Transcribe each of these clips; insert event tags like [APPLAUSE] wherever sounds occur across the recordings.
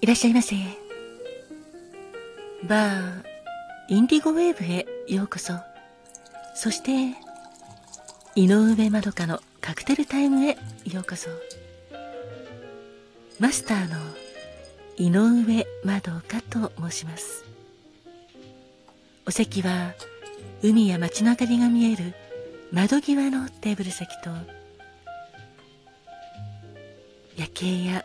いらっしゃいませ。バー、インディゴウェーブへようこそ。そして、井上まどかのカクテルタイムへようこそ。マスターの井上まどかと申します。お席は海や街の明かりが見える窓際のテーブル席と夜景や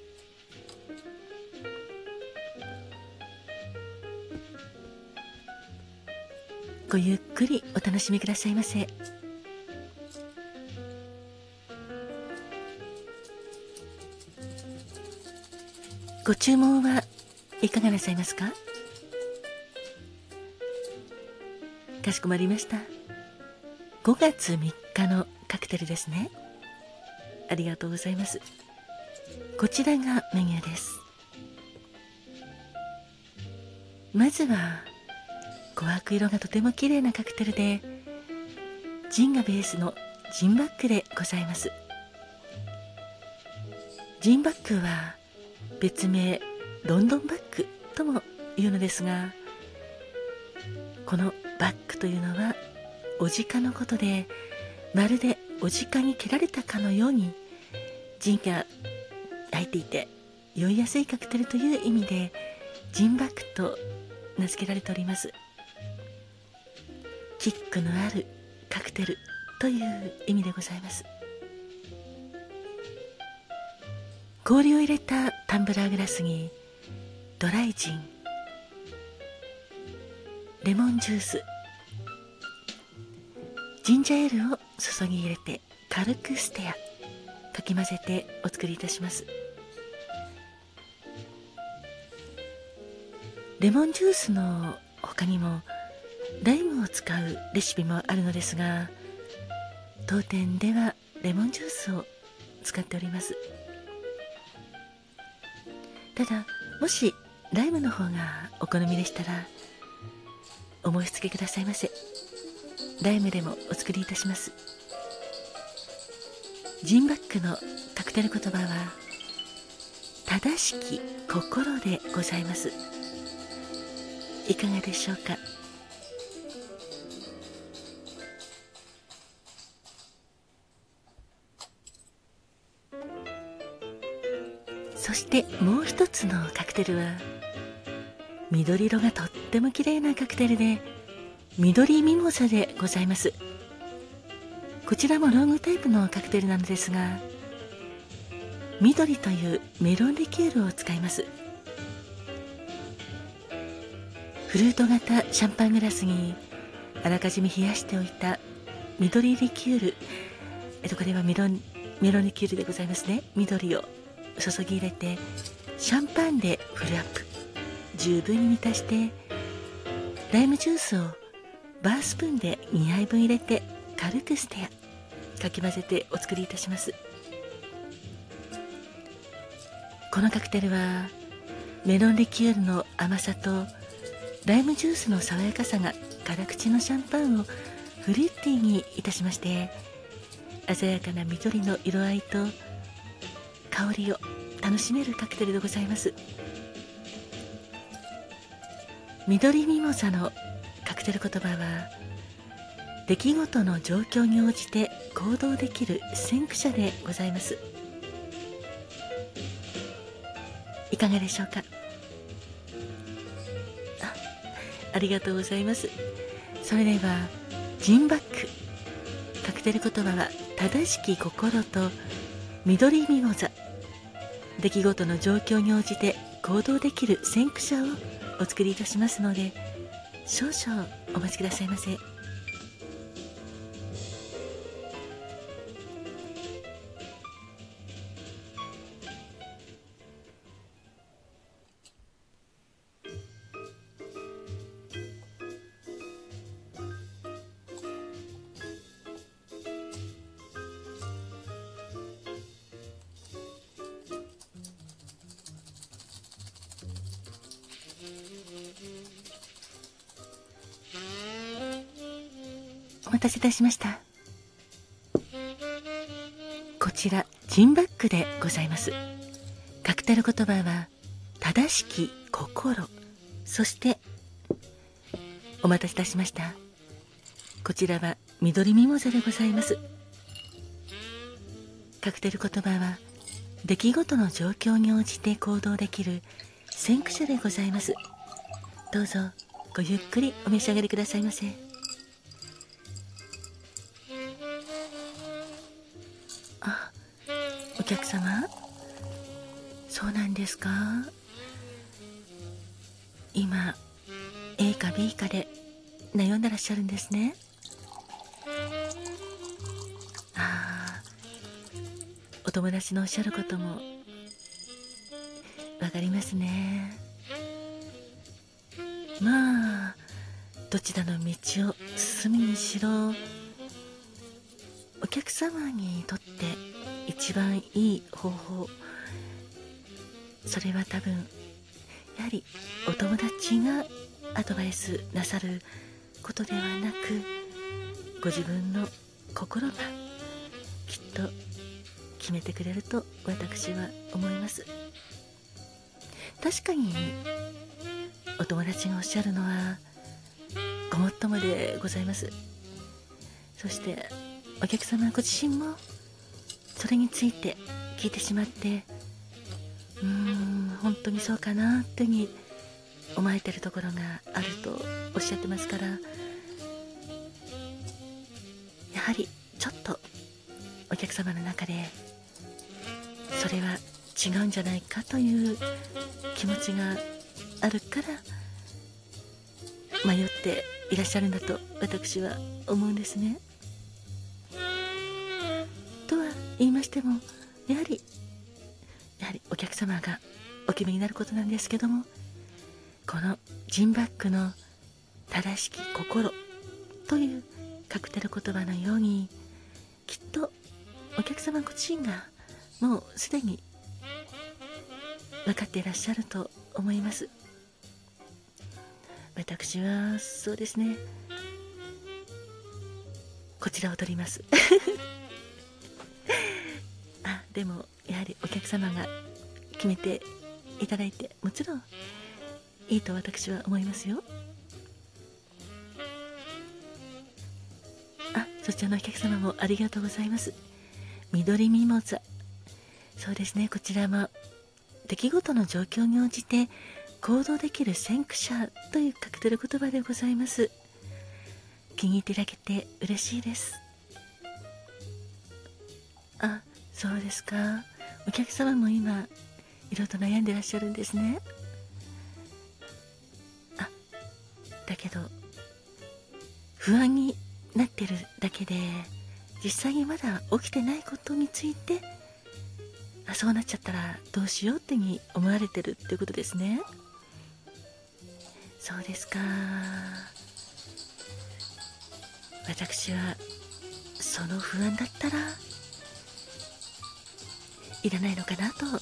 ごゆっくりお楽しみくださいませ。ご注文はいかがなさいますか？かしこまりました。5月3日のカクテルですね。ありがとうございます。こちらがメニューです。まずは琥珀色がとても綺麗なカクテルでジンがベースのジンバックでございます。ジンバックは別名ロンドンバックとも言うのですがこのバックというのはおじかのことでまるでおじかに蹴られたかのようにジンが入っていて酔いやすいカクテルという意味でジンバックと名付けられております。キックのあるカクテルという意味でございます。氷を入れたタンブラーグラスにドライジンレモンジュースジンジャーエールを注ぎ入れて軽くステアかき混ぜてお作りいたします。レモンジュースの他にもライムを使うレシピもあるのですが当店ではレモンジュースを使っております。ただもしライムの方がお好みでしたらお申し付けくださいませ。ライムでもお作りいたします。ジンバックのカクテル言葉は正しき心でございます。いかがでしょうか？そしてもう一つのカクテルは緑色がとっても綺麗なカクテルで緑ミモザでございます。こちらもロングタイプのカクテルなのですが緑というメロンリキュールを使います。フルート型シャンパングラスにあらかじめ冷やしておいた緑リキュール。えっとこれはメロンメロンリキュールでございますね。緑を。注ぎ入れてシャンパンでフルアップ。十分に満たしてライムジュースをバースプーンで2杯分入れて軽くステア。かき混ぜてお作りいたします。このカクテルはメロンリキュールの甘さとライムジュースの爽やかさが辛口のシャンパンをフルーティーにいたしまして鮮やかな緑の色合いと香りを楽しめるカクテルでございます。緑ミモザのカクテル言葉は出来事の状況に応じて行動できる先駆者でございます。いかがでしょうか？あ [LAUGHS] ありがとうございます。それではジンバック。カクテル言葉は正しき心と緑ミモザ。出来事の状況に応じて行動できる先駆者をお作りいたしますので少々お待ちくださいませ。お待たせいたしました。こちらジンバックでございます。カクテル言葉は正しき心。そしてお待たせいたしました。こちらは緑ミモザでございます。カクテル言葉は出来事の状況に応じて行動できる先駆者でございます。どうぞごゆっくりお召し上がりくださいませ。客様？そうなんですか？今 A か B かで悩んでらっしゃるんですね？ああお友達のおっしゃることもわかりますね。まあどちらの道を進みにしろお客様にとって一番いい方法それは多分やはりお友達がアドバイスなさることではなくご自分の心がきっと決めてくれると私は思います。確かにお友達がおっしゃるのはごもっともでございます。そしてお客様ご自身もそれについて聞いてしまってうーん本当にそうかなってに思われてるところがあるとおっしゃってますからやはりちょっとお客様の中でそれは違うんじゃないかという気持ちがあるから迷っていらっしゃるんだと私は思うんですね。ましてもやはりやはりお客様がお決めになることなんですけどもこのジンバックの正しき心というカクテル言葉のようにきっとお客様ご自身がもうすでに分かっていらっしゃると思います。私はそうですね。こちらを取ります。[LAUGHS] でもやはりお客様が決めていただいてもちろんいいと私は思いますよ。あそちらのお客様もありがとうございます。緑ミモザ。そうですねこちらも出来事の状況に応じて行動できる先駆者というカクテル言葉でございます。気に入っていただけて嬉しいです。あそうですか。お客様も今いろいろと悩んでらっしゃるんですね。あだけど不安になってるだけで実際にまだ起きてないことについてあそうなっちゃったらどうしようってに思われてるっていうことですね。そうですか。私はその不安だったらいらないのかなと。[LAUGHS]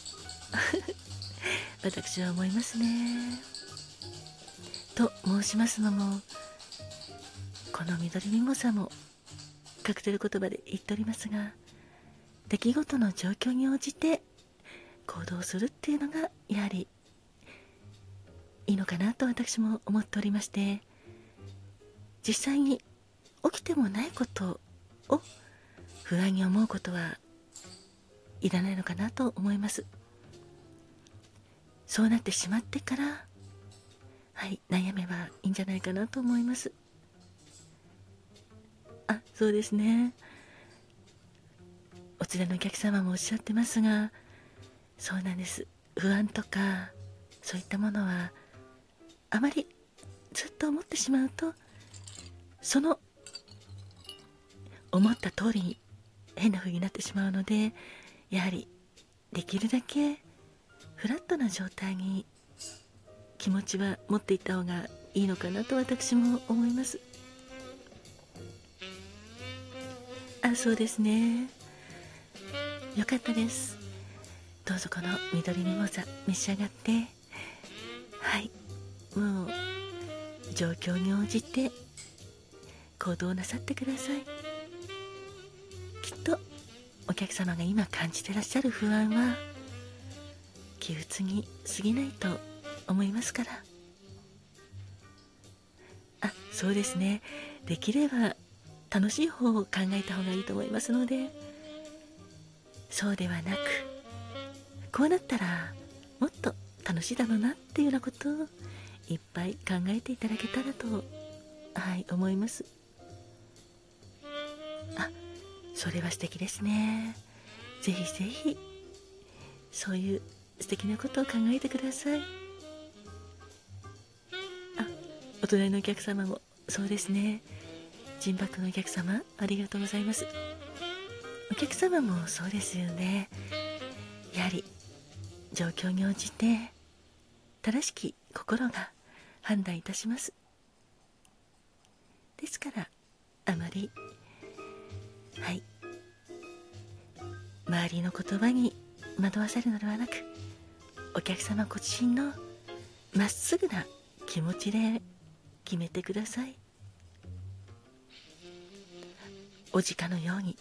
私は思いますね。と申しますのもこの緑ミモザもカクテル言葉で言っておりますが出来事の状況に応じて行動するっていうのがやはりいいのかなと私も思っておりまして実際に起きてもないことを不安に思うことはいらないのかなと思います。そうなってしまってからはい悩めばいいんじゃないかなと思います。あそうですね。お連れのお客様もおっしゃってますがそうなんです。不安とかそういったものはあまりずっと思ってしまうとその思った通りに変な風になってしまうのでやはりできるだけフラットな状態に気持ちは持っていった方がいいのかなと私も思います。あそうですね。よかったです。どうぞこの緑ミモザ召し上がって。はい。もう状況に応じて行動なさってください。きっとお客様が今感じてらっしゃる不安は気鬱に過ぎないと思いますから。あそうですね。できれば楽しい方を考えた方がいいと思いますので。そうではなくこうなったらもっと楽しいだろうなっていうようなことをいっぱい考えていただけたらとはい思います。あそれは素敵ですね。ぜひぜひそういう素敵なことを考えてください。あお隣のお客様もそうですね。ジンバックのお客様ありがとうございます。お客様もそうですよね。やはり状況に応じて正しき心が判断いたします。ですからあまりはい。周りの言葉に惑わされるのではなくお客様ご自身のまっすぐな気持ちで決めてください。おじかのように。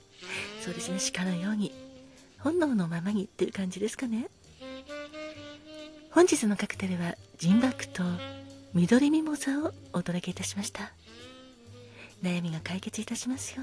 [LAUGHS] そうですね。鹿のように。本能のままにっていう感じですかね。本日のカクテルはジンバックと緑ミモザをお届けいたしました。悩みが解決いたしますように。